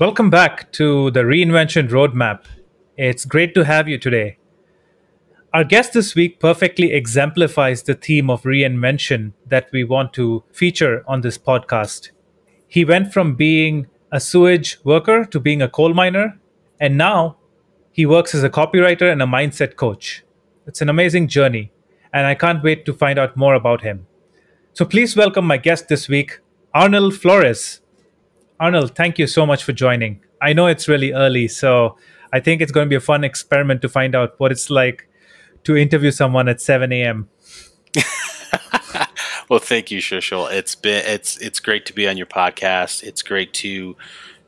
Welcome back to the Reinvention Roadmap. It's great to have you today. Our guest this week perfectly exemplifies the theme of reinvention that we want to feature on this podcast. He went from being a sewage worker to being a coal miner, and now he works as a copywriter and a mindset coach. It's an amazing journey, and I can't wait to find out more about him. So please welcome my guest this week, Arnold Flores. Arnold, thank you so much for joining. I know it's really early, so I think it's going to be a fun experiment to find out what it's like to interview someone at 7 a.m. well, thank you, Shishal. It's been it's it's great to be on your podcast. It's great to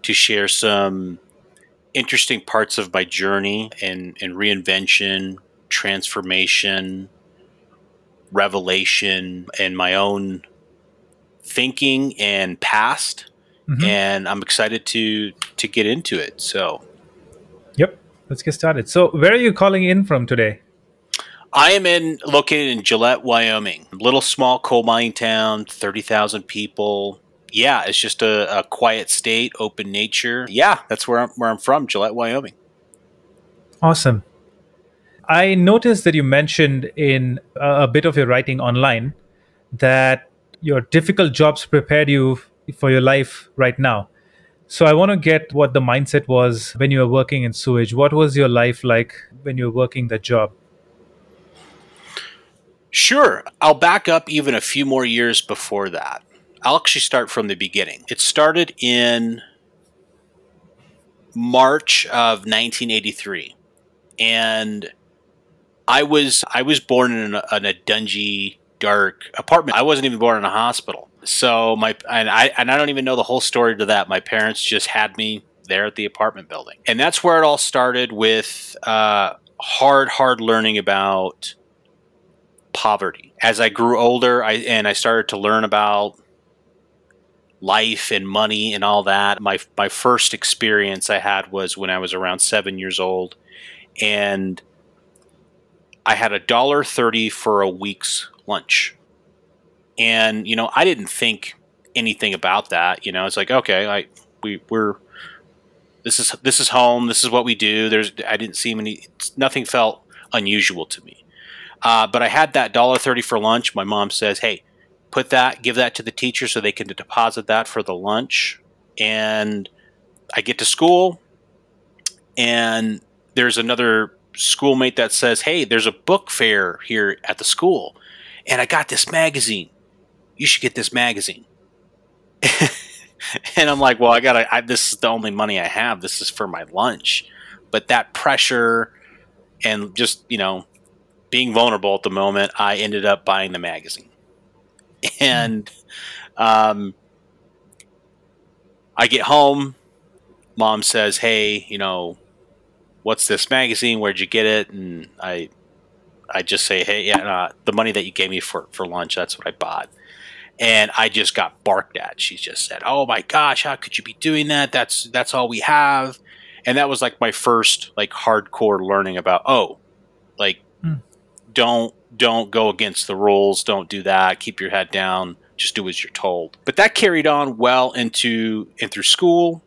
to share some interesting parts of my journey and, and reinvention, transformation, revelation, and my own thinking and past mm-hmm. and I'm excited to to get into it. So, yep, let's get started. So, where are you calling in from today? I am in located in Gillette, Wyoming. Little small coal mining town, thirty thousand people. Yeah, it's just a, a, quiet state, open nature. Yeah, that's where I'm where I'm from, Gillette, Wyoming. Awesome. I noticed that you mentioned in a bit of your writing online that your difficult jobs prepared you for your life right now. So I want to get what the mindset was when you were working in sewage. What was your life like when you were working that job? Sure. I'll back up even a few more years before that. I'll actually start from the beginning. It started in March of 1983. And I was I was born in a, in a dungy, dark apartment. I wasn't even born in a hospital. So my and I and I don't even know the whole story to that. My parents just had me there at the apartment building, and that's where it all started with uh, hard, hard learning about poverty. As I grew older, I and I started to learn about life and money and all that. My my first experience I had was when I was around seven years old, and I had a dollar thirty for a week's lunch and you know I didn't think anything about that. You know, it's like okay, like we we're this is this is home. This is what we do. There's I didn't see any. Nothing felt unusual to me. Uh, but I had that dollar thirty for lunch. My mom says, "Hey, put that, give that to the teacher so they can deposit that for the lunch." And I get to school, and there's another schoolmate that says, "Hey, there's a book fair here at the school, and I got this magazine you should get this magazine. and I'm like, well, I gotta, I, this is the only money I have. This is for my lunch. But that pressure and just, you know, being vulnerable at the moment, I ended up buying the magazine. And um, I get home. Mom says, hey, you know, what's this magazine? Where'd you get it? And I, I just say, hey, yeah, uh, the money that you gave me for, for lunch, that's what I bought and I just got barked at. She just said, "Oh my gosh, how could you be doing that? That's that's all we have." And that was like my first like hardcore learning about, oh, like hmm. don't don't go against the rules, don't do that, keep your head down, just do as you're told. But that carried on well into and through school.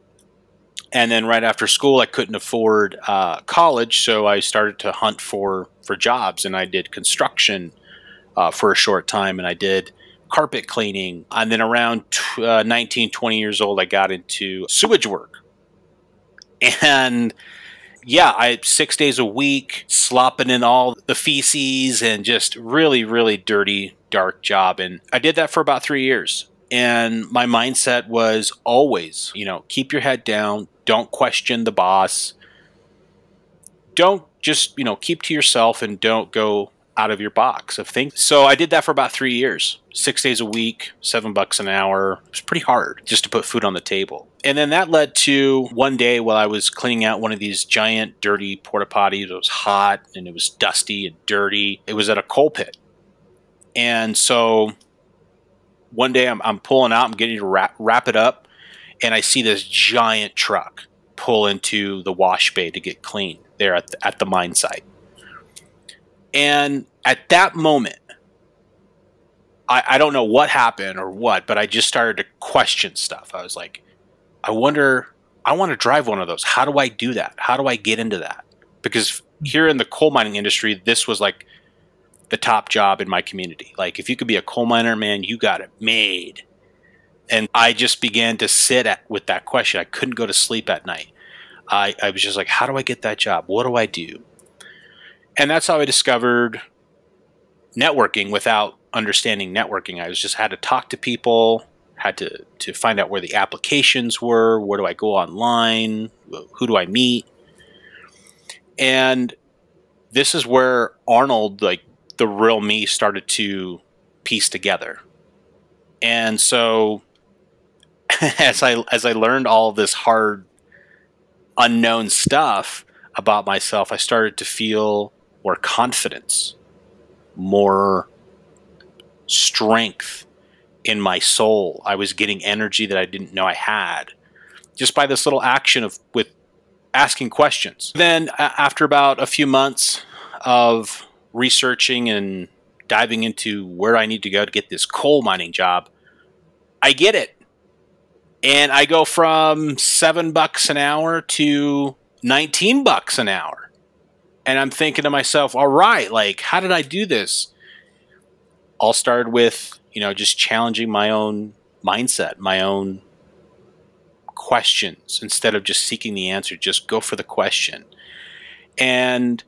And then right after school, I couldn't afford uh, college, so I started to hunt for for jobs, and I did construction uh, for a short time, and I did carpet cleaning. And then around t- uh, 19, 20 years old, I got into sewage work. And yeah, I six days a week slopping in all the feces and just really, really dirty, dark job. And I did that for about three years. And my mindset was always, you know, keep your head down, don't question the boss, don't just, you know, keep to yourself and don't go out of your box of things. So I did that for about three years, six days a week, seven bucks an hour. It was pretty hard just to put food on the table. And then that led to one day while I was cleaning out one of these giant, dirty porta potties. It was hot and it was dusty and dirty. It was at a coal pit. And so one day I'm, I'm pulling out, I'm getting to wrap, wrap it up, and I see this giant truck pull into the wash bay to get clean there at the, at the mine site and at that moment, I, I don't know what happened or what, but I just started to question stuff. I was like, I wonder I want to drive one of those. How do I do that? How do I get into that? Because here in the coal mining industry, this was like the top job in my community. Like if you could be a coal miner, man, you got it made. And I just began to sit at, with that question. I couldn't go to sleep at night. I, I was just like, how do I get that job? What do I do? And that's how I discovered networking without understanding networking. I was just had to talk to people, had to to find out where the applications were, where do I go online, who do I meet, and this is where Arnold, like the real me, started to piece together. And so, as I as I learned all this hard, unknown stuff about myself, I started to feel more confidence, more strength in my soul. I was getting energy that I didn't know I had just by this little action of with asking questions. Then after about a few months of researching and diving into where I need to go to get this coal mining job, I get it. And I go from 7 bucks an hour to 19 bucks an hour. And I'm thinking to myself, all right, like how did I do this? All started with you know, just challenging my own mindset, my own questions instead of just seeking the answer, just go for the question. And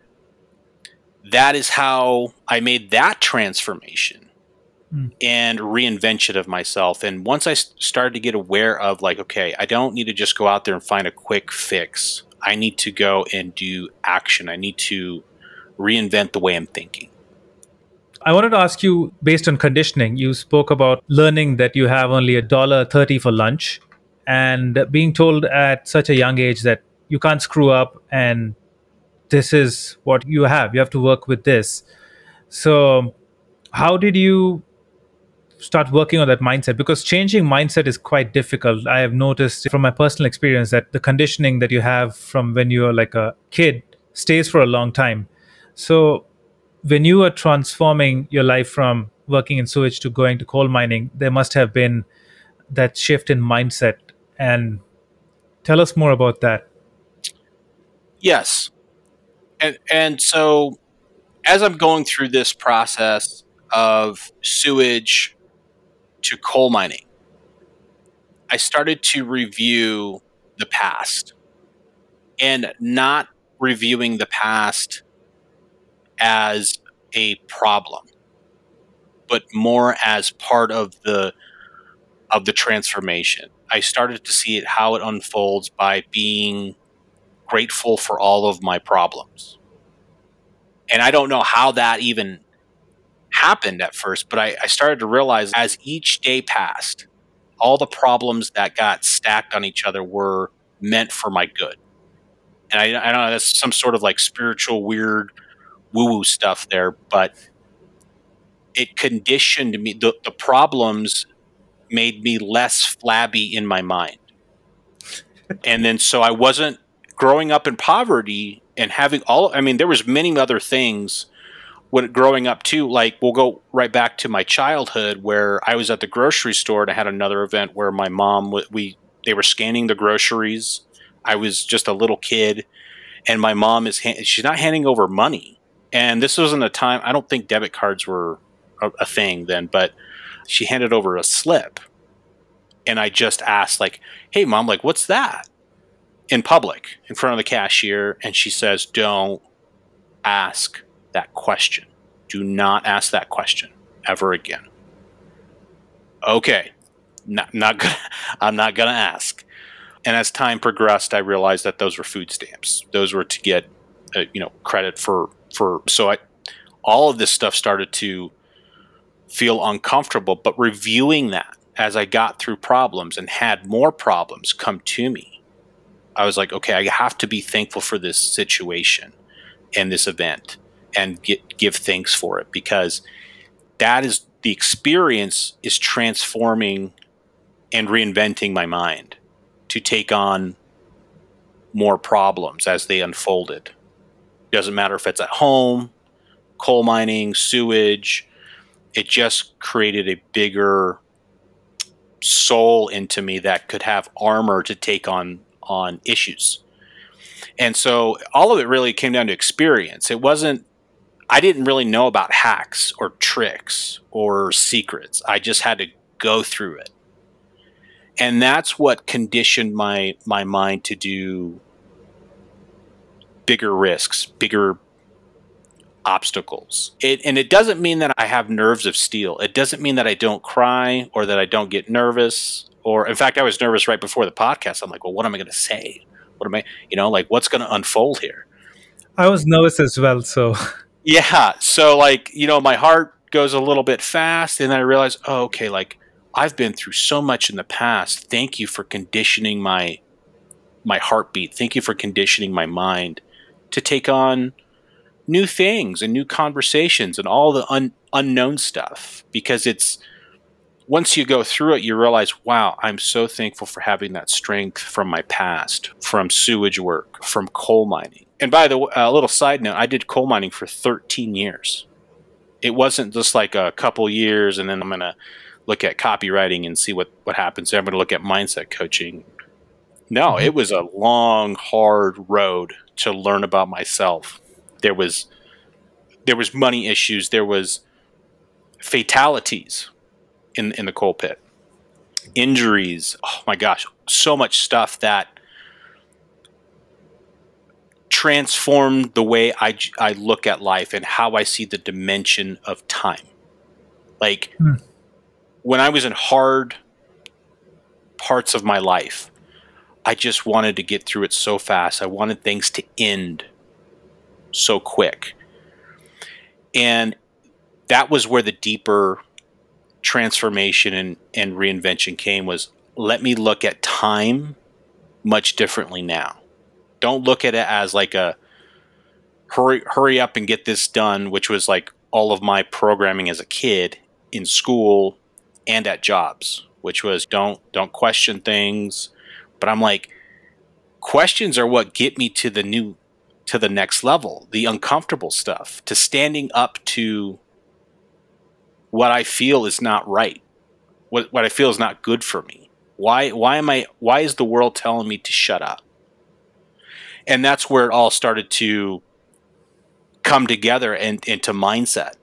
that is how I made that transformation mm. and reinvention of myself. And once I started to get aware of, like, okay, I don't need to just go out there and find a quick fix. I need to go and do action. I need to reinvent the way I'm thinking. I wanted to ask you, based on conditioning, you spoke about learning that you have only a dollar thirty for lunch, and being told at such a young age that you can't screw up and this is what you have. You have to work with this. So, how did you start working on that mindset? Because changing mindset is quite difficult. I have noticed from my personal experience that the conditioning that you have from when you're like a kid stays for a long time. So, when you were transforming your life from working in sewage to going to coal mining, there must have been that shift in mindset. And tell us more about that. Yes. And and so as I'm going through this process of sewage to coal mining, I started to review the past and not reviewing the past as a problem, but more as part of the of the transformation. I started to see it how it unfolds by being grateful for all of my problems. And I don't know how that even happened at first, but I, I started to realize as each day passed, all the problems that got stacked on each other were meant for my good. And I, I don't know, that's some sort of like spiritual, weird woo woo stuff there, but it conditioned me. The, the problems made me less flabby in my mind. and then so I wasn't growing up in poverty and having all I mean there was many other things when growing up too like we'll go right back to my childhood where I was at the grocery store and I had another event where my mom we they were scanning the groceries I was just a little kid and my mom is she's not handing over money and this wasn't a time, I don't think debit cards were a, a thing then, but she handed over a slip. And I just asked, like, hey, mom, like, what's that? In public, in front of the cashier. And she says, don't ask that question. Do not ask that question ever again. Okay, not, not gonna, I'm not going to ask. And as time progressed, I realized that those were food stamps. Those were to get, uh, you know, credit for for so I all of this stuff started to feel uncomfortable but reviewing that as I got through problems and had more problems come to me I was like okay I have to be thankful for this situation and this event and get, give thanks for it because that is the experience is transforming and reinventing my mind to take on more problems as they unfolded doesn't matter if it's at home, coal mining, sewage. It just created a bigger soul into me that could have armor to take on on issues. And so all of it really came down to experience. It wasn't I didn't really know about hacks or tricks or secrets. I just had to go through it. And that's what conditioned my my mind to do bigger risks, bigger obstacles. It, and it doesn't mean that I have nerves of steel. It doesn't mean that I don't cry or that I don't get nervous. Or, in fact, I was nervous right before the podcast. I'm like, well, what am I going to say? What am I, you know, like what's going to unfold here? I was nervous as well. So, yeah. So, like, you know, my heart goes a little bit fast. And then I realize, oh, okay, like I've been through so much in the past. Thank you for conditioning my my heartbeat. Thank you for conditioning my mind to take on new things and new conversations and all the un- unknown stuff because it's once you go through it you realize wow i'm so thankful for having that strength from my past from sewage work from coal mining and by the way a little side note i did coal mining for 13 years it wasn't just like a couple years and then i'm going to look at copywriting and see what what happens i'm going to look at mindset coaching no mm-hmm. it was a long hard road to learn about myself there was there was money issues. There was fatalities in in the coal pit, injuries. Oh my gosh, so much stuff that transformed the way I I look at life and how I see the dimension of time. Like hmm. when I was in hard parts of my life, I just wanted to get through it so fast. I wanted things to end so quick. And that was where the deeper transformation and, and reinvention came was let me look at time much differently now. Don't look at it as like a hurry hurry up and get this done, which was like all of my programming as a kid in school and at jobs, which was don't don't question things. But I'm like questions are what get me to the new to the next level, the uncomfortable stuff, to standing up to what I feel is not right, what what I feel is not good for me. Why why am I why is the world telling me to shut up? And that's where it all started to come together and into mindset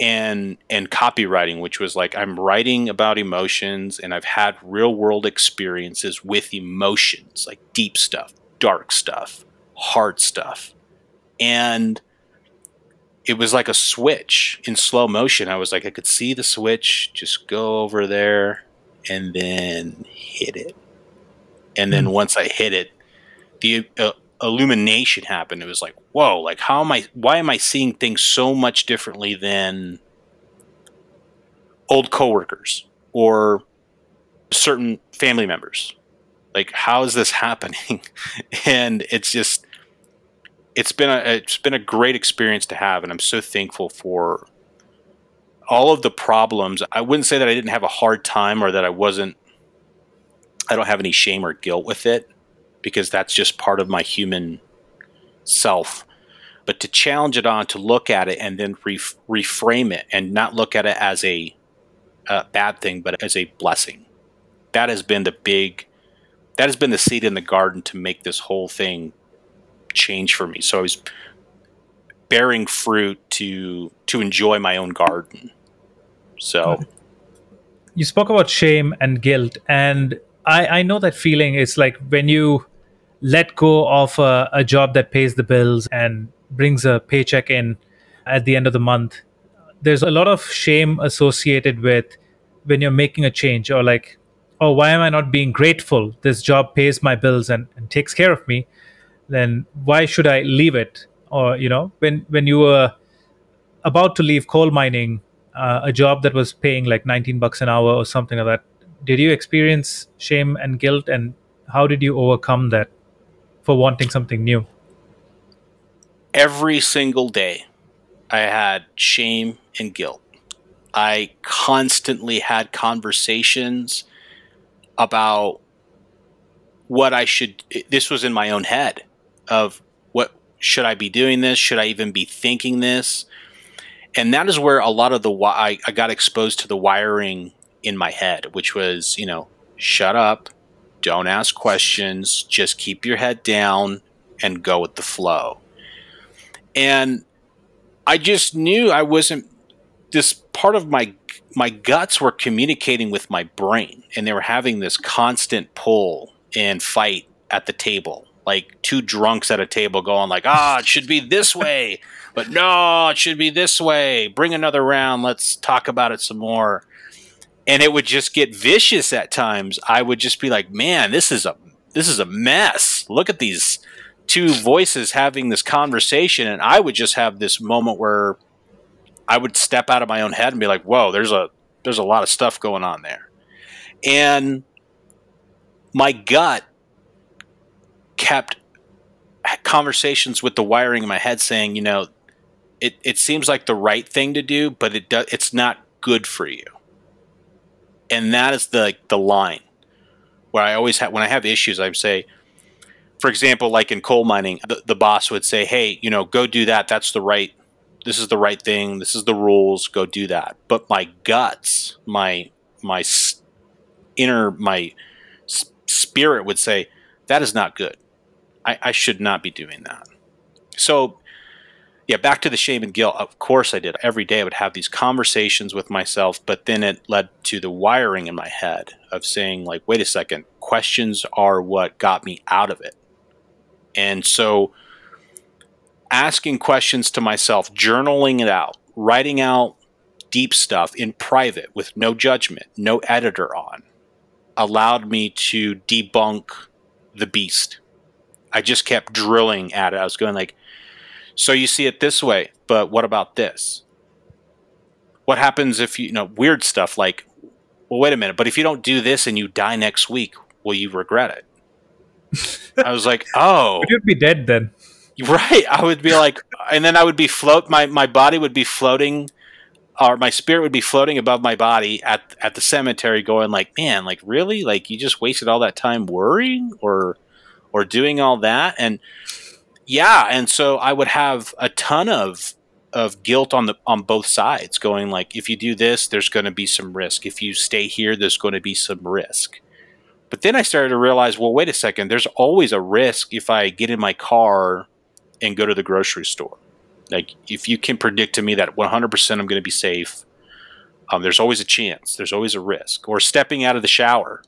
and and copywriting which was like I'm writing about emotions and I've had real world experiences with emotions like deep stuff, dark stuff hard stuff. And it was like a switch in slow motion. I was like, I could see the switch just go over there and then hit it. And then mm. once I hit it, the uh, illumination happened. It was like, whoa, like how am I, why am I seeing things so much differently than old coworkers or certain family members? Like, how is this happening? and it's just, it's been a it's been a great experience to have, and I'm so thankful for all of the problems. I wouldn't say that I didn't have a hard time or that I wasn't. I don't have any shame or guilt with it because that's just part of my human self. But to challenge it on, to look at it and then ref- reframe it and not look at it as a, a bad thing, but as a blessing. That has been the big, that has been the seed in the garden to make this whole thing change for me. So I was bearing fruit to to enjoy my own garden. So you spoke about shame and guilt, and I, I know that feeling. It's like when you let go of a, a job that pays the bills and brings a paycheck in at the end of the month. There's a lot of shame associated with when you're making a change or like oh why am i not being grateful this job pays my bills and, and takes care of me then why should I leave it? Or you know, when when you were about to leave coal mining, uh, a job that was paying like 19 bucks an hour or something like that, did you experience shame and guilt, and how did you overcome that for wanting something new? Every single day, I had shame and guilt. I constantly had conversations about what I should. This was in my own head of what should I be doing this? Should I even be thinking this? And that is where a lot of the I, I got exposed to the wiring in my head, which was, you know, shut up, don't ask questions, just keep your head down and go with the flow. And I just knew I wasn't this part of my my guts were communicating with my brain and they were having this constant pull and fight at the table. Like two drunks at a table going like ah it should be this way but no it should be this way. Bring another round. Let's talk about it some more and it would just get vicious at times i would just be like man this is a this is a mess. Look at these two voices having this conversation. And i would just have this moment where i would step out of my own head and be like whoa there's a there's a lot of stuff going on there. And my gut kept conversations with the wiring in my head saying you know it, it seems like the right thing to do but it do, it's not good for you and that is the the line where i always have when i have issues i say for example, like in coal mining, the, the boss would say, "Hey, you know, go do that. That's the right. This is the right thing. This is the rules. Go do that." But my guts, my my inner my spirit would say, "That is not good. I, I should not be doing that." So yeah, back to the shame and guilt. Of course, I did. Every day I would have these conversations with myself, but then it led to the wiring in my head of saying, like, wait a second, questions are what got me out of it. And so asking questions to myself, journaling it out, writing out deep stuff in private with no judgment, no editor on, allowed me to debunk the beast. I just kept drilling at it. I was going like, so you see it this way, but what about this? What happens if you, you know, weird stuff like, well, wait a minute, but if you don't do this and you die next week, will you regret it? I was like, oh, you'd be dead then. Right. I would be like, and then I would be float. My my body would be floating, or my spirit would be floating above my body at at the cemetery, going like, man, like really, like you just wasted all that time worrying or or doing all that, and yeah, and so I would have a ton of of guilt on the on both sides, going like, if you do this, there's going to be some risk. If you stay here, there's going to be some risk but then I started to realize, well, wait a second, there's always a risk if I get in my car and go to the grocery store. Like, if you can predict to me that 100% I'm going to be safe, um, there's always a chance. There's always a risk. Or stepping out of the shower.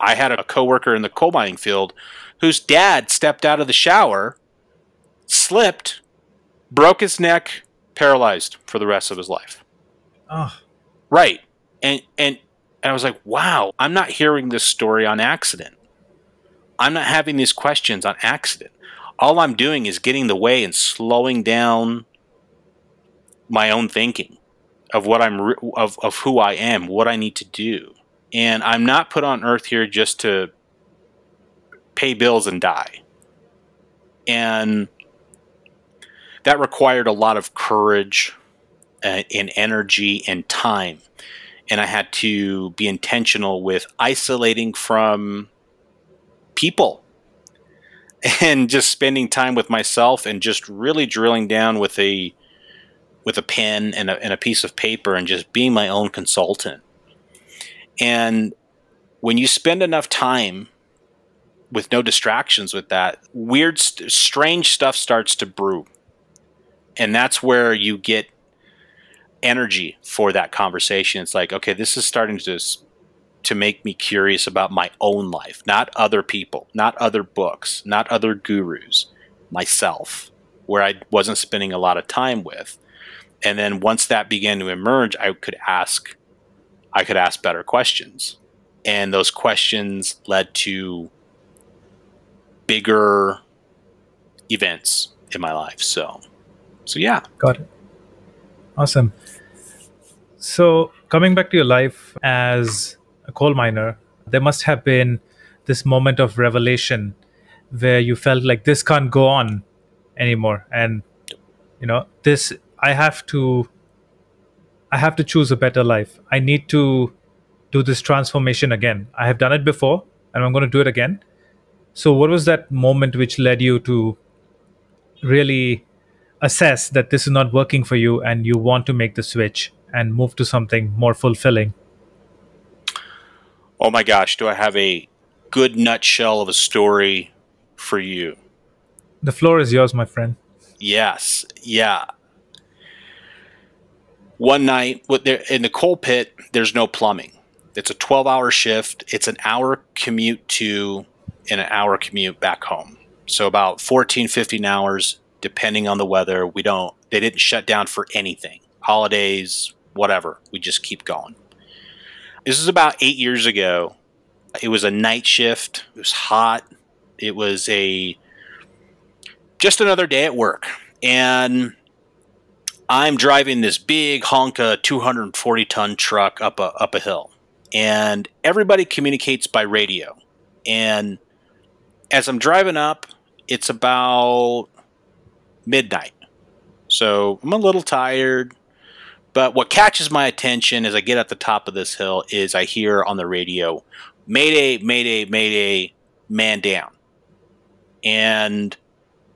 I had a coworker in the coal mining field whose dad stepped out of the shower, slipped, broke his neck, paralyzed for the rest of his life. Oh. Right. And and and I was like, wow, I'm not hearing this story on accident. I'm not having these questions on accident. All I'm doing is getting the way and slowing down my own thinking of what I'm re- of of who I am, what I need to do. And I'm not put on earth here just to pay bills and die. And that required a lot of courage uh, and energy and time and I had to be intentional with isolating from people and just spending time with myself and just really drilling down with a with a pen and a, and a piece of paper and just being my own consultant. And when you spend enough time with no distractions with that, weird, st- strange stuff starts to brew. And that's where you get energy for that conversation. It's like, okay, this is starting to to make me curious about my own life, not other people, not other books, not other gurus, myself, where I wasn't spending a lot of time with. And then once that began to emerge, I could ask I could ask better questions. And those questions led to bigger events in my life. So so yeah. Got it. Awesome. So, coming back to your life as a coal miner, there must have been this moment of revelation where you felt like this can't go on anymore and you know this i have to i have to choose a better life i need to do this transformation again i have done it before and i'm going to do it again so what was that moment which led you to really assess that this is not working for you and you want to make the switch and move to something more fulfilling? Oh my gosh, do I have a good nutshell of a story for you? The floor is yours, my friend. Yes. Yeah. One night in the coal pit, there's no plumbing. It's a 12 hour shift. It's an hour commute to and an hour commute back home. So about 14, 15 hours, depending on the weather. We don't, they didn't shut down for anything. Holidays, whatever. We just keep going. This is about eight years ago. It was a night shift. It was hot. It was a just another day at work. And I'm driving this big Honka 240 ton truck up a, up a hill. And everybody communicates by radio. And as I'm driving up, it's about midnight. So I'm a little tired. But what catches my attention as I get at the top of this hill is I hear on the radio, Mayday, Mayday, Mayday, man down. And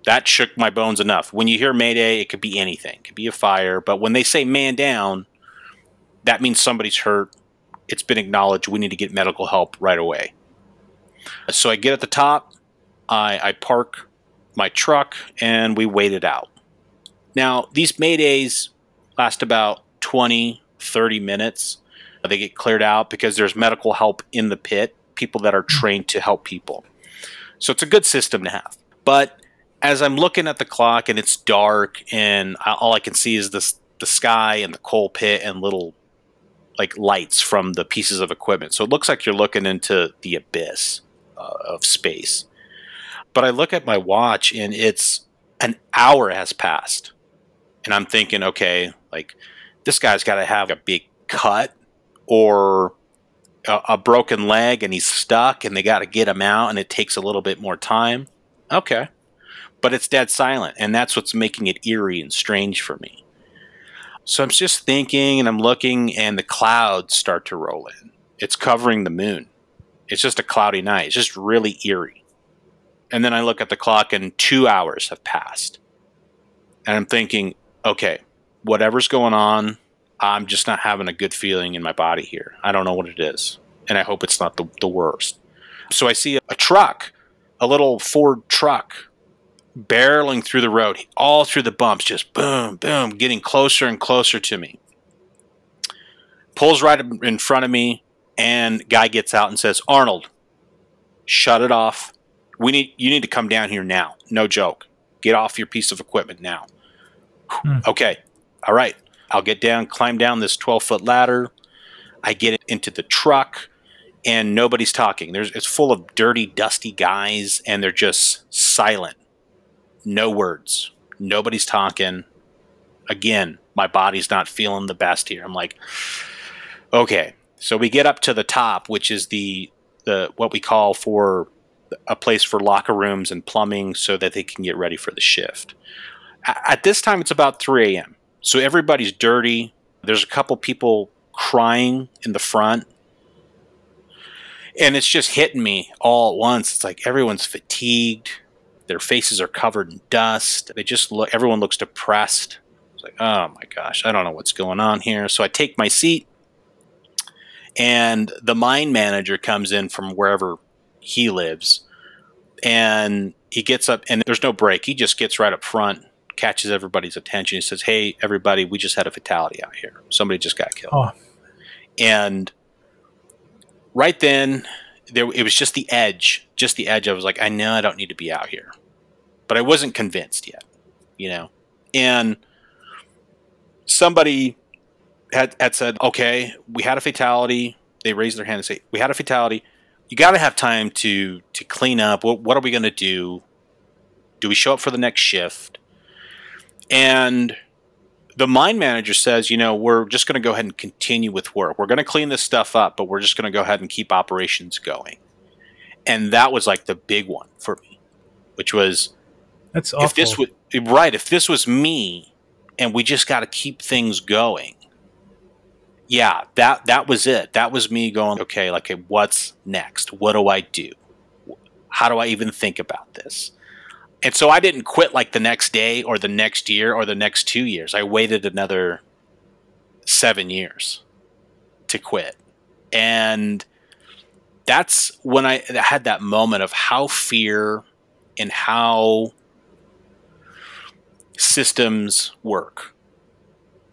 that shook my bones enough. When you hear Mayday, it could be anything, it could be a fire. But when they say man down, that means somebody's hurt. It's been acknowledged. We need to get medical help right away. So I get at the top, I, I park my truck, and we wait it out. Now, these Maydays last about 20, 30 minutes. They get cleared out because there's medical help in the pit, people that are trained to help people. So it's a good system to have. But as I'm looking at the clock and it's dark and all I can see is this the sky and the coal pit and little like lights from the pieces of equipment. So it looks like you're looking into the abyss uh, of space. But I look at my watch and it's an hour has passed. And I'm thinking, okay, like this guy's got to have a big cut or a, a, broken leg and he's stuck and they got to get him out and it takes a little bit more time. Okay. But it's dead silent. And that's what's making it eerie and strange for me. So I'm just thinking and I'm looking and the clouds start to roll in. It's covering the moon. It's just a cloudy night. It's just really eerie. And then I look at the clock and two hours have passed. And I'm thinking, okay, whatever's going on, I'm just not having a good feeling in my body here. I don't know what it is. And I hope it's not the, the worst. So I see a truck, a little Ford truck, barreling through the road, all through the bumps, just boom, boom, getting closer and closer to me. Pulls right in front of me, and guy gets out and says, Arnold, shut it off. We need you need to come down here now. No joke. Get off your piece of equipment now. Hmm. Okay, all right, I'll get down, climb down this 12 foot ladder. I get into the truck and nobody's talking. There's, it's full of dirty, dusty guys and they're just silent. No words. Nobody's talking. Again, my body's not feeling the best here. I'm like, okay. So we get up to the top, which is the, the what we call for a place for locker rooms and plumbing so that they can get ready for the shift. At this time, it's about 3 a.m. So everybody's dirty. There's a couple people crying in the front. And it's just hitting me all at once. It's like everyone's fatigued. Their faces are covered in dust. They just look, everyone looks depressed. It's like, oh my gosh, I don't know what's going on here. So I take my seat, and the mine manager comes in from wherever he lives. And he gets up, and there's no break. He just gets right up front catches everybody's attention. He says, "Hey, everybody, we just had a fatality out here. Somebody just got killed." Oh. And right then, there it was just the edge, just the edge. I was like, "I know I don't need to be out here," but I wasn't convinced yet, you know. And somebody had had said, "Okay, we had a fatality." They raised their hand and say, "We had a fatality." You got to have time to to clean up. What, what are we going to do? Do we show up for the next shift? And the mine manager says, you know, we're just going to go ahead and continue with work. We're going to clean this stuff up, but we're just going to go ahead and keep operations going. And that was like the big one for me, which was that's awful. if this was right, if this was me and we just got to keep things going. Yeah, that that was it. That was me going, okay, like what's next? What do I do? How do I even think about this? And so I didn't quit like the next day or the next year or the next two years. I waited another seven years to quit. And that's when I had that moment of how fear and how systems work,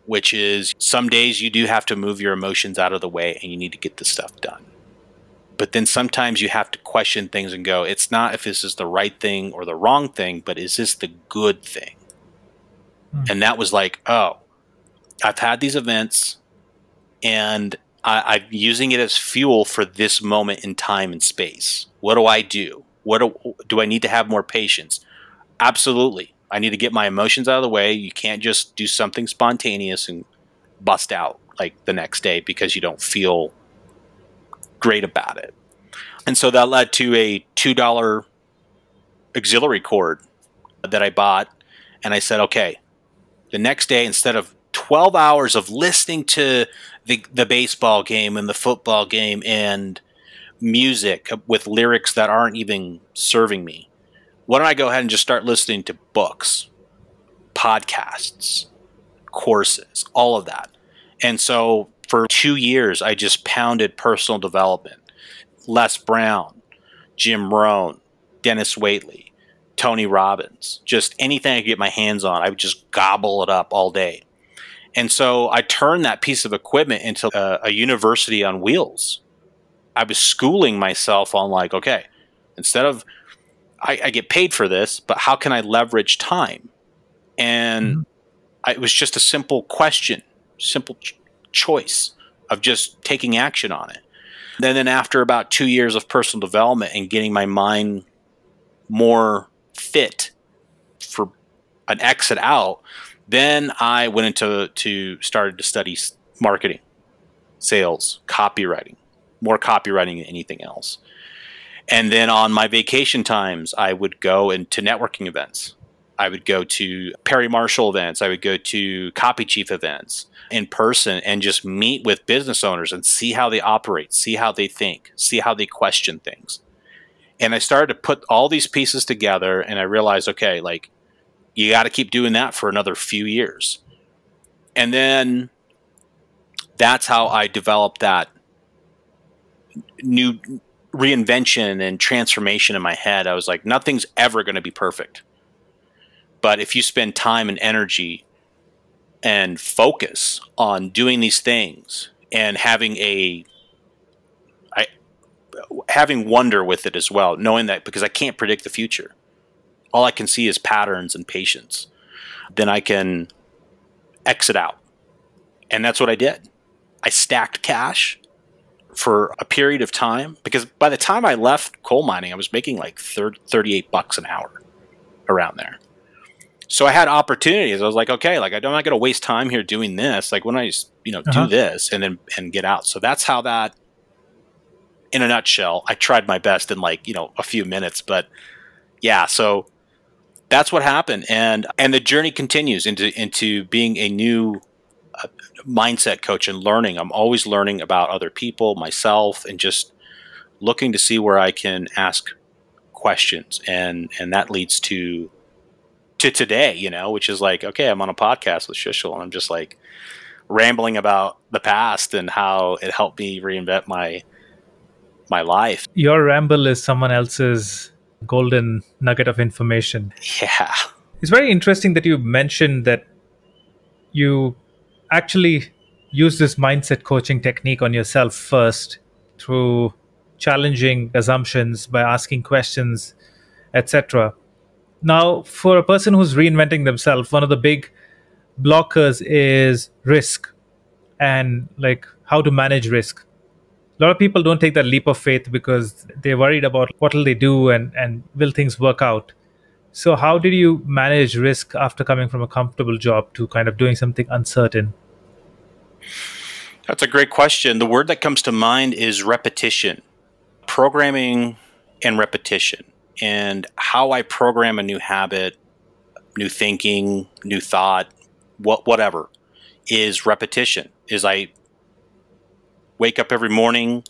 which is some days you do have to move your emotions out of the way and you need to get the stuff done. But then sometimes you have to question things and go, it's not if this is the right thing or the wrong thing, but is this the good thing? Hmm. And that was like, oh, I've had these events and I, am using it as fuel for this moment in time and space. What do I do? What do, do I need to have more patience? Absolutely. I need to get my emotions out of the way. You can't just do something spontaneous and bust out like the next day because you don't feel great about it. And so that led to a $2 auxiliary cord that I bought. And I said, okay, the next day, instead of 12 hours of listening to the, the baseball game and the football game and music with lyrics that aren't even serving me, why don't I go ahead and just start listening to books, podcasts, courses, all of that? And so for two years, I just pounded personal development. Les Brown, Jim Rohn, Dennis Waitley, Tony Robbins, just anything I could get my hands on, I would just gobble it up all day. And so I turned that piece of equipment into a, a university on wheels. I was schooling myself on like, okay, instead of I, I, get paid for this, but how can I leverage time? And mm-hmm. I, it was just a simple question, simple ch- choice of just taking action on it. And then after about two years of personal development and getting my mind more fit for an exit out, then I went into to started to study marketing, sales, copywriting, more copywriting than anything else. And then on my vacation times, I would go into networking events. I would go to Perry Marshall events. I would go to Copy Chief events in person and just meet with business owners and see how they operate, see how they think, see how they question things. And I started to put all these pieces together and I realized, okay, like you got to keep doing that for another few years. And then that's how I developed that new reinvention and transformation in my head. I was like, nothing's ever going to be perfect. But if you spend time and energy and focus on doing these things and having a I having wonder with it as well, knowing that because I can't predict the future all I can see is patterns and patience, then I can exit out. And that's what I did. I stacked cash for a period of time because by the time I left coal mining, I was making like 30, 38 bucks an hour around there. So I had opportunities. I was like, okay, like I'm not going to waste time here doing this. Like when I just, you know, uh-huh. do this and then and get out. So that's how that in a nutshell, I tried my best in like, you know, a few minutes, but yeah, so that's what happened and and the journey continues into into being a new mindset coach and learning i'm always learning about other people myself and just looking to see where i can ask questions and and that leads to to today you know which is like okay i'm on a podcast with Shishal and i'm just like rambling about the past and how it helped me reinvent my my life your ramble is someone else's golden nugget of information. Yeah. It's very interesting that you mentioned that you actually use this mindset coaching technique on yourself first through challenging assumptions by asking questions, etc. Now, for a person who's reinventing themselves, one of the big blockers is risk and like how to manage risk a lot of people don't take that leap of faith because they're worried about what will they do and, and will things work out. So how did you manage risk after coming from a comfortable job to kind of doing something uncertain? That's a great question. The word that comes to mind is repetition. Programming and repetition. And how I program a new habit, new thinking, new thought, what whatever is repetition. Is I wake up every morning,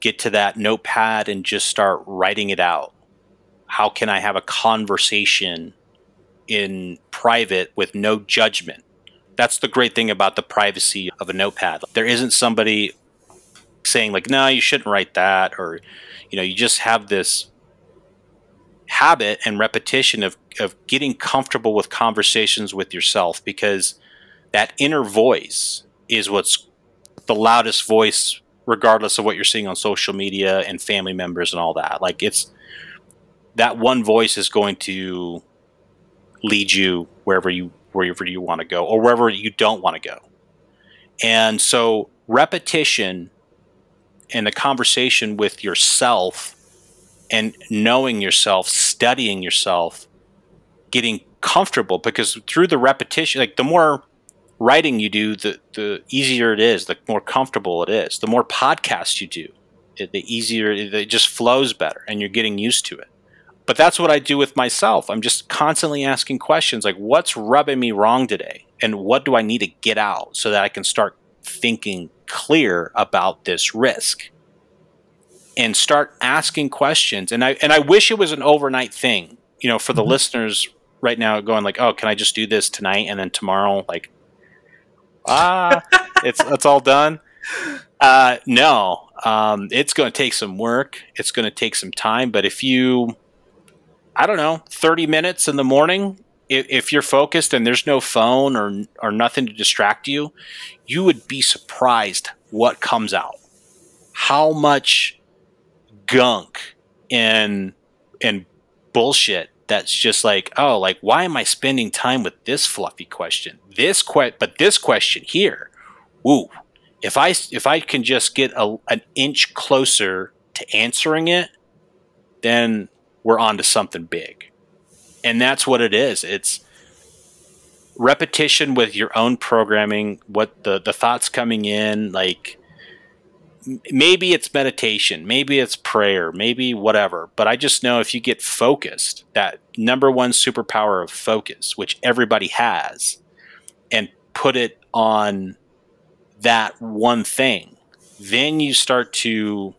get to that notepad and just start writing it out. How can I have a conversation in private with no judgment? That's the great thing about the privacy of a notepad. There isn't somebody saying like no you shouldn't write that or you know you just have this habit and repetition of of getting comfortable with conversations with yourself because that inner voice is what's the loudest voice regardless of what you're seeing on social media and family members and all that like it's that one voice is going to lead you wherever you wherever you want to go or wherever you don't want to go and so repetition and the conversation with yourself and knowing yourself, studying yourself, getting comfortable because through the repetition, like the more writing you do, the, the easier it is, the more comfortable it is. The more podcasts you do, it, the easier it just flows better and you're getting used to it. But that's what I do with myself. I'm just constantly asking questions like, what's rubbing me wrong today? And what do I need to get out so that I can start thinking clear about this risk? and start asking questions. And I and I wish it was an overnight thing, you know, for the mm-hmm. listeners right now going like, "Oh, can I just do this tonight and then tomorrow like ah, it's it's all done." Uh, no, um, it's going to take some work. It's going to take some time. But if you, I don't know, thirty minutes in the morning, if, if you're focused and there's no phone or or nothing to distract you, you would be surprised what comes out. How much gunk and and bullshit that's just like oh like why am i spending time with this fluffy question this que- but this question here woo if i if i can just get a, an inch closer to answering it then we're on to something big and that's what it is it's repetition with your own programming what the the thoughts coming in like maybe it's meditation, maybe it's prayer, maybe whatever. But I just know if you get focused, that number one superpower of focus, which everybody has, and put it on that one thing, then you start to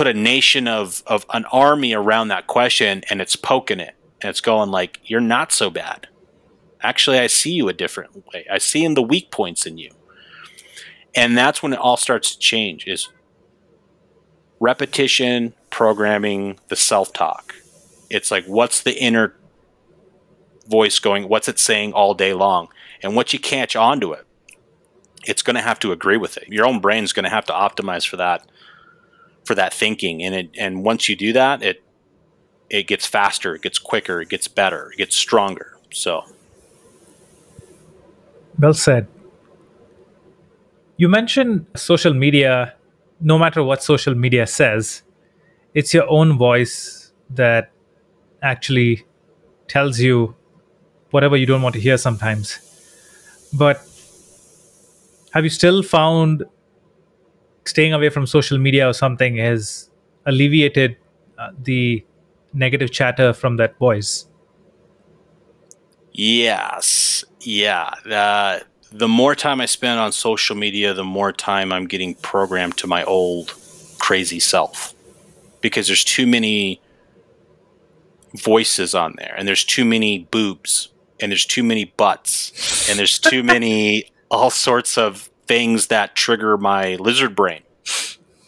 put a nation of, of an army around that question and it's poking it. And it's going like, you're not so bad. Actually, I see you a different way. I see in the weak points in you. And that's when it all starts to change is repetition programming the self-talk. It's like what's the inner voice going what's it saying all day long? And once you catch on to it it's going to have to agree with it. Your own brain's going to have to optimize for that for that thinking. And it and once you do that it it gets faster it gets quicker it gets better it gets stronger. So. Well said. You mentioned social media, no matter what social media says, it's your own voice that actually tells you whatever you don't want to hear sometimes. But have you still found staying away from social media or something has alleviated uh, the negative chatter from that voice? Yes. Yeah. Uh, the more time I spend on social media, the more time I'm getting programmed to my old crazy self because there's too many voices on there and there's too many boobs and there's too many butts and there's too many all sorts of things that trigger my lizard brain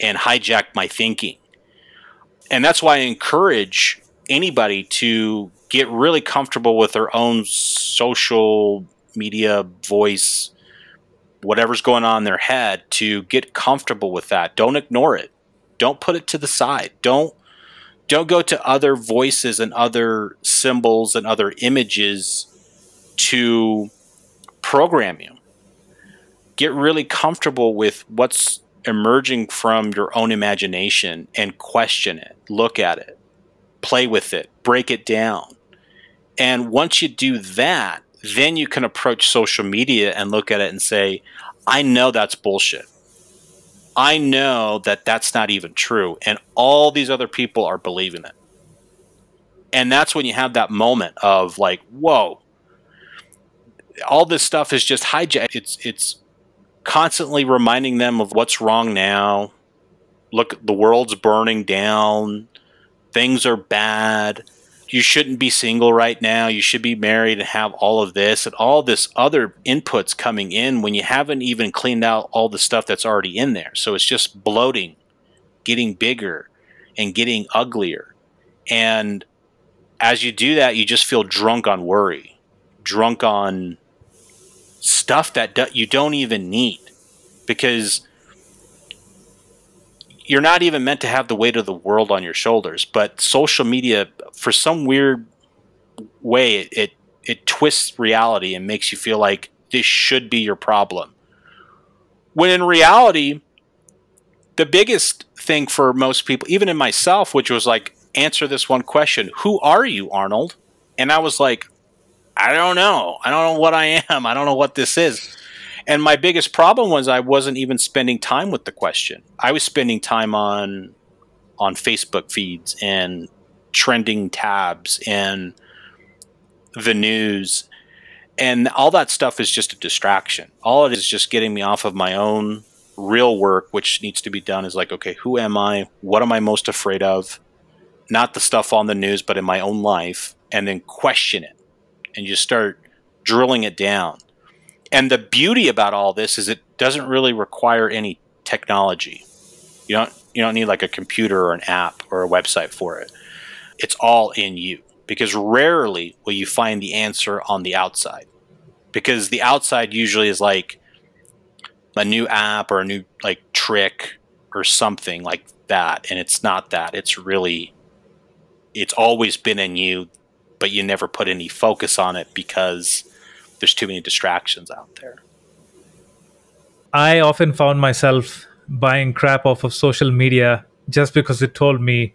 and hijack my thinking. And that's why I encourage anybody to get really comfortable with their own social media, voice, whatever's going on in their head to get comfortable with that. Don't ignore it. Don't put it to the side. Don't don't go to other voices and other symbols and other images to program you. Get really comfortable with what's emerging from your own imagination and question it, look at it, play with it, break it down. And once you do that, then you can approach social media and look at it and say, I know that's bullshit. I know that that's not even true. And all these other people are believing it. And that's when you have that moment of like, whoa, all this stuff is just hijacked. It's, it's constantly reminding them of what's wrong now. Look, the world's burning down. Things are bad you shouldn't be single right now. You should be married and have all of this and all this other inputs coming in when you haven't even cleaned out all the stuff that's already in there. So it's just bloating, getting bigger, and getting uglier. And as you do that, you just feel drunk on worry, drunk on stuff that you don't even need because you're not even meant to have the weight of the world on your shoulders. But social media, for some weird way, it, it, it twists reality and makes you feel like this should be your problem. When in reality, the biggest thing for most people, even in myself, which was like, answer this one question Who are you, Arnold? And I was like, I don't know. I don't know what I am. I don't know what this is. And my biggest problem was I wasn't even spending time with the question. I was spending time on on Facebook feeds and trending tabs and the news and all that stuff is just a distraction. All it is just getting me off of my own real work which needs to be done is like okay, who am I? What am I most afraid of? Not the stuff on the news but in my own life and then question it. And you start drilling it down and the beauty about all this is it doesn't really require any technology. You don't you don't need like a computer or an app or a website for it. It's all in you because rarely will you find the answer on the outside. Because the outside usually is like a new app or a new like trick or something like that and it's not that. It's really it's always been in you but you never put any focus on it because there's too many distractions out there. I often found myself buying crap off of social media just because it told me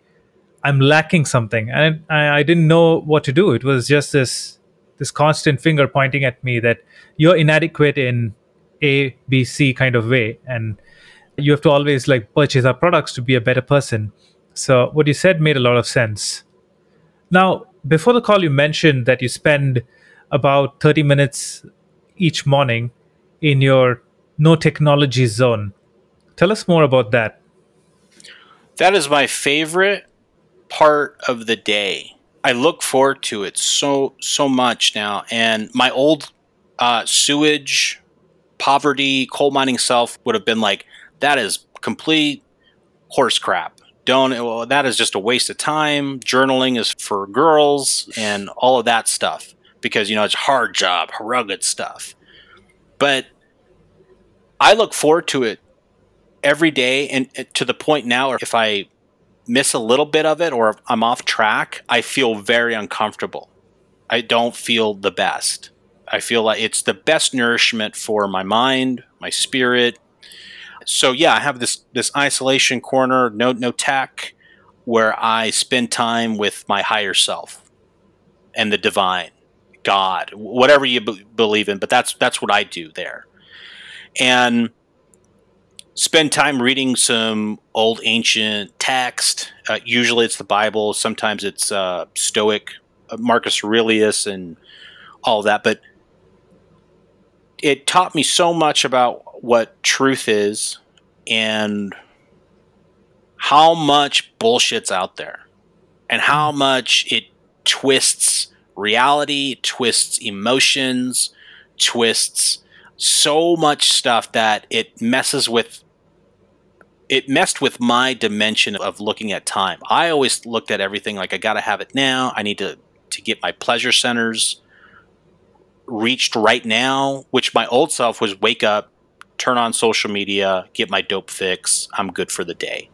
I'm lacking something, and I, I didn't know what to do. It was just this this constant finger pointing at me that you're inadequate in A, B, C kind of way, and you have to always like purchase our products to be a better person. So what you said made a lot of sense. Now, before the call, you mentioned that you spend about 30 minutes each morning in your no technology zone. Tell us more about that. That is my favorite part of the day. I look forward to it so so much now. And my old uh, sewage, poverty, coal mining self would have been like, "That is complete horse crap. Don't. Well, that is just a waste of time. Journaling is for girls and all of that stuff." because you know it's hard job, rugged stuff. But I look forward to it every day, and to the point now, if I miss a little bit of it or I'm off track, I feel very uncomfortable. I don't feel the best. I feel like it's the best nourishment for my mind, my spirit. So yeah, I have this this isolation corner, no no tech, where I spend time with my higher self and the divine. God, whatever you b- believe in. But that's that's what I do there, and spend time reading some old ancient text. Uh, usually, it's the Bible. Sometimes it's uh, Stoic, uh, Marcus Aurelius, and all that. But it taught me so much about what truth is and how much bullshit's out there and how hmm. much it twists reality, twists emotions, twists so much stuff that it messes with it messed with my dimension of looking at time. I always looked at everything like I got to have it now. I need to to get my pleasure centers reached right now, which my old self was wake up, turn on social media, get my dope fix, I'm good for the day.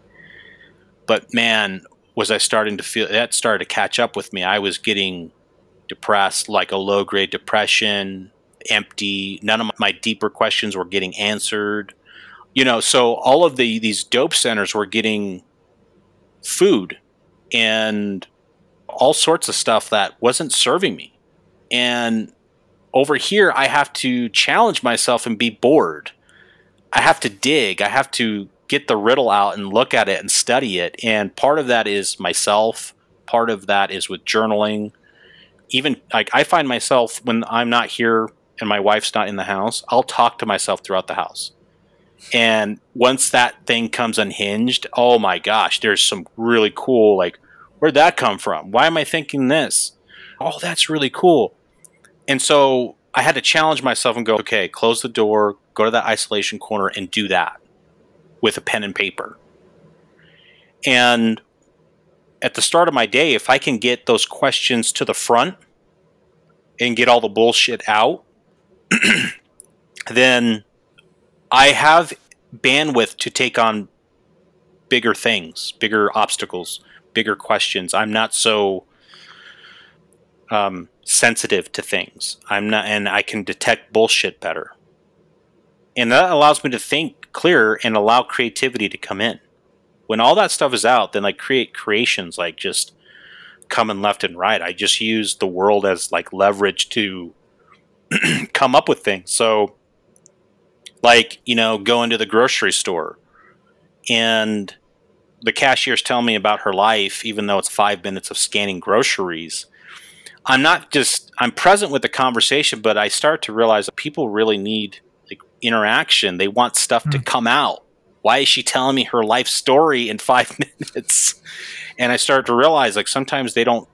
But man, was I starting to feel that started to catch up with me. I was getting depressed, like a low grade depression, empty. None of my deeper questions were getting answered. You know, so all of the these dope centers were getting food and all sorts of stuff that wasn't serving me. And over here, I have to challenge myself and be bored. I have to dig. I have to get the riddle out and look at it and study it. And part of that is myself. Part of that is with journaling even like I find myself when I'm not here and my wife's not in the house, I'll talk to myself throughout the house. And once that thing comes unhinged, oh my gosh, there's some really cool like Where'd that come from? Why am I thinking this? Oh, that's really cool. And so I had to challenge myself and go, okay, close the door, go to that isolation corner and do that with a pen and paper. And at the start of my day, if I can get those questions to the front and get all the bullshit out, then I have bandwidth to take on bigger things, bigger obstacles, bigger questions. I'm not so um, sensitive to things. I'm not, and I can detect bullshit better. And that allows me to think clearer and allow creativity to come in. When all that stuff is out, then like create creations like just coming left and right. I just use the world as like leverage to come up with things. So, like, you know, go into the grocery store and the cashier's telling me about her life, even though it's five minutes of scanning groceries. I'm not just I'm present with the conversation, but I start to realize that people really need interaction. They want stuff mm. to hmm. come out. Why is she telling me her life story in five minutes? And I start to realize like sometimes they don't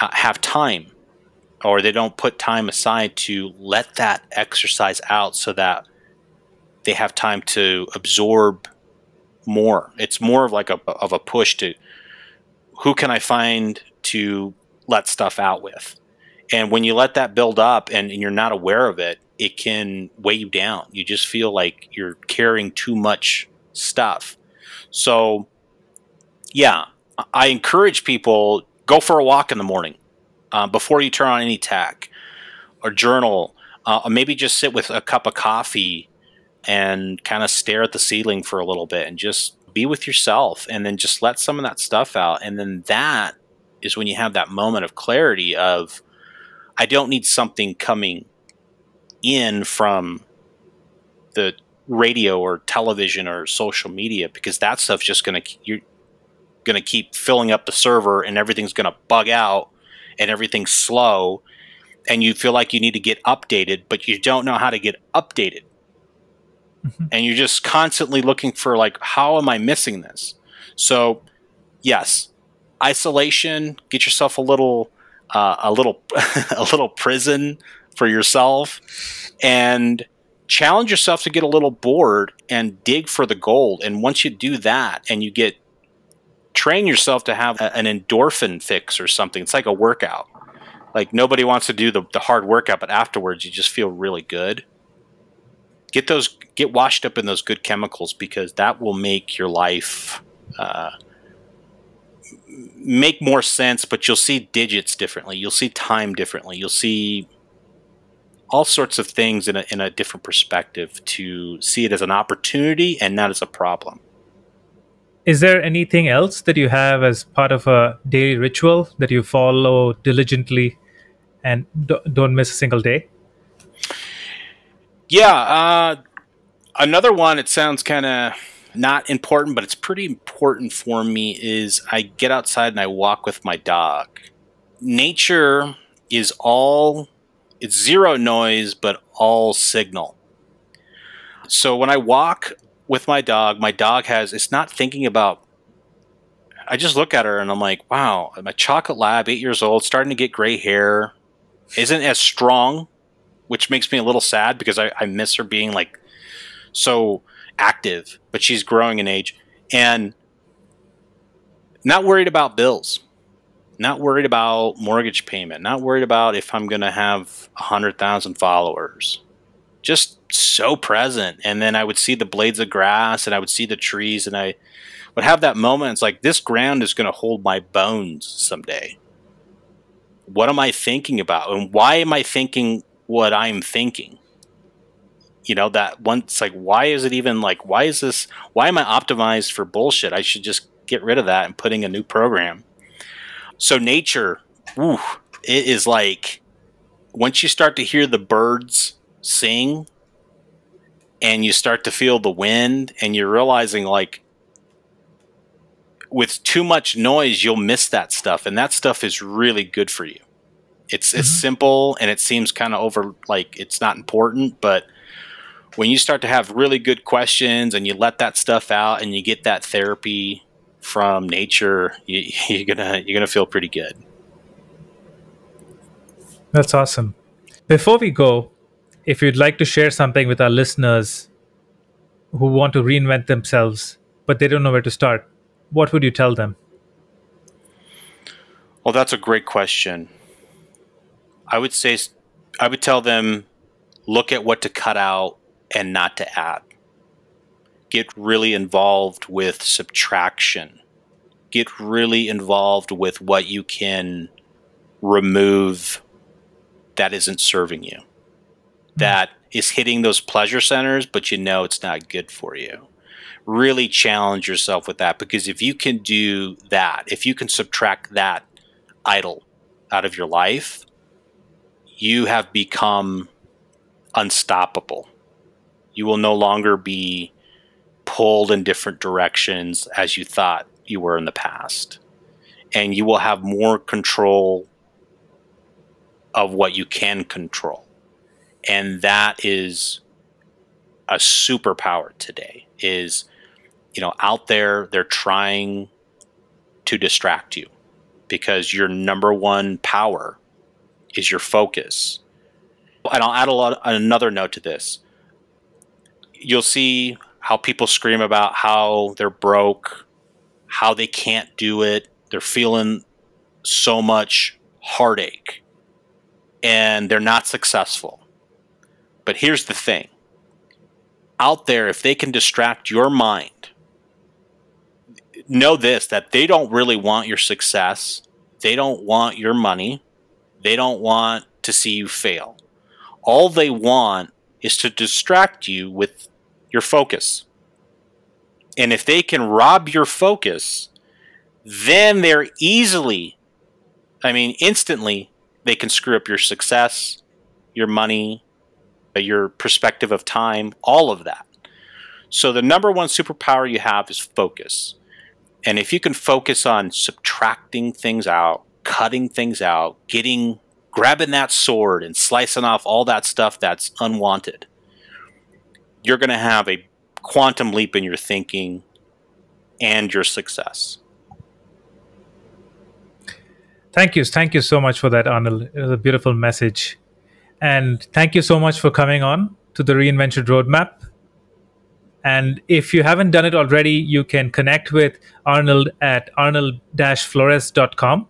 uh, have time or they don't put time aside to let that exercise out so that they have time to absorb more. It's more of like a of a push to who can I find to let stuff out with. And when you let that build up and, and, you're not aware of it, it can weigh you down. You just feel like you're carrying too much stuff. So, yeah, I encourage people go for a walk in the morning uh, before you turn on any tech or journal, uh, or maybe just sit with a cup of coffee and kind of stare at the ceiling for a little bit and just be with yourself and then just let some of that stuff out. And then that is when you have that moment of clarity of I don't need something coming in from the radio or television or social media because that stuff's just going to you're going to keep filling up the server and everything's going to bug out and everything's slow and you feel like you need to get updated but you don't know how to get updated mm-hmm. and you're just constantly looking for like how am i missing this so yes isolation. Get yourself a little uh, a little a little prison for yourself, and challenge yourself to get a little bored and dig for the gold. And once you do that, and you get train yourself to have a, an endorphin fix or something. It's like a workout. Like nobody wants to do the, the hard workout, but afterwards you just feel really good. Get those get washed up in those good chemicals because that will make your life uh, make more sense, but you'll see digits differently. You'll see time differently. You'll see all sorts of things in a, in a different perspective to see it as an opportunity and not as a problem. Is there anything else that you have as part of a daily ritual that you follow diligently and don't miss a single day? Yeah, uh, another one. It sounds kind of not important, but it's pretty important for me is I get outside and I walk with my dog. Nature is all it's zero noise but all signal. So when I walk with my dog, my dog has it's not thinking about I just look at her and I'm like, wow, my chocolate lab, eight years old, starting to get gray hair, isn't as strong, which makes me a little sad because I, I miss her being like so active, but she's growing in age and not worried about bills, not worried about mortgage payment, not worried about if I'm going to have 100,000 followers. Just so present. And then I would see the blades of grass and I would see the trees and I would have that moment. It's like, this ground is going to hold my bones someday. What am I thinking about? And why am I thinking what I'm thinking? You know that once like why is it even like why is this why am i optimized for bullshit? I should just get rid of that and putting a new program. So nature ooh, it is like once you start to hear the birds sing and you start to feel the wind and you're realizing like with too much noise you'll miss that stuff. And that stuff is really good for you. It's mm-hmm. it's simple and it seems kind of over like it's not important but when you start to have really good questions and you let that stuff out and you get that therapy from nature, you, you're gonna you're gonna feel pretty good. That's awesome. Before we go, if you'd like to share something with our listeners who want to reinvent themselves, but they don't know where to start, what would you tell them? Well, that's a great question. I would say, I would tell them look at what to cut out and not to add. Get really involved with subtraction. Get really involved with what you can remove that isn't serving you, hmm. that is hitting those pleasure centers, but you know it's not good for you. Really challenge yourself with that because if you can do that, if you can subtract that idol out of your life, you have become unstoppable. You will no longer be pulled in different directions as you thought you were in the past. And you will have more control of what you can control. And that is a superpower today is you know out there they're trying to distract you because your number one power is your focus. And I'll add a lot another note to this. You'll see how people scream about how they're broke, how they can't do it, they're feeling so much heartache and they're not successful. But here's the thing out there, if they can distract your mind, know this that they don't really want your success, they don't want your money, they don't want to see you fail. All they want is to distract you with your focus. And if they can rob your focus, then they're easily, I mean, instantly they can screw up your success, your money, uh, your perspective of time, all of that. So the number one superpower you have is focus. And if you can focus on subtracting things out, cutting things out, getting grabbing that sword and slicing off all that stuff that's unwanted, you're going to have a quantum leap in your thinking and your success. Thank you. Thank you so much for that, Arnold. It was a beautiful message. And thank you so much for coming on to the Reinvention Roadmap. And if you haven't done it already, you can connect with Arnold at arnold-flores.com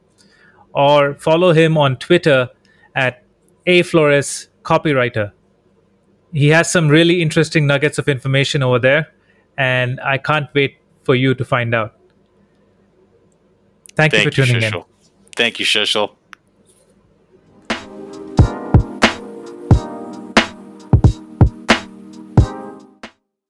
or follow him on Twitter at aflores copywriter. He has some really interesting nuggets of information over there, and I can't wait for you to find out. Thank, Thank you for tuning you, in. Thank you, Shishel.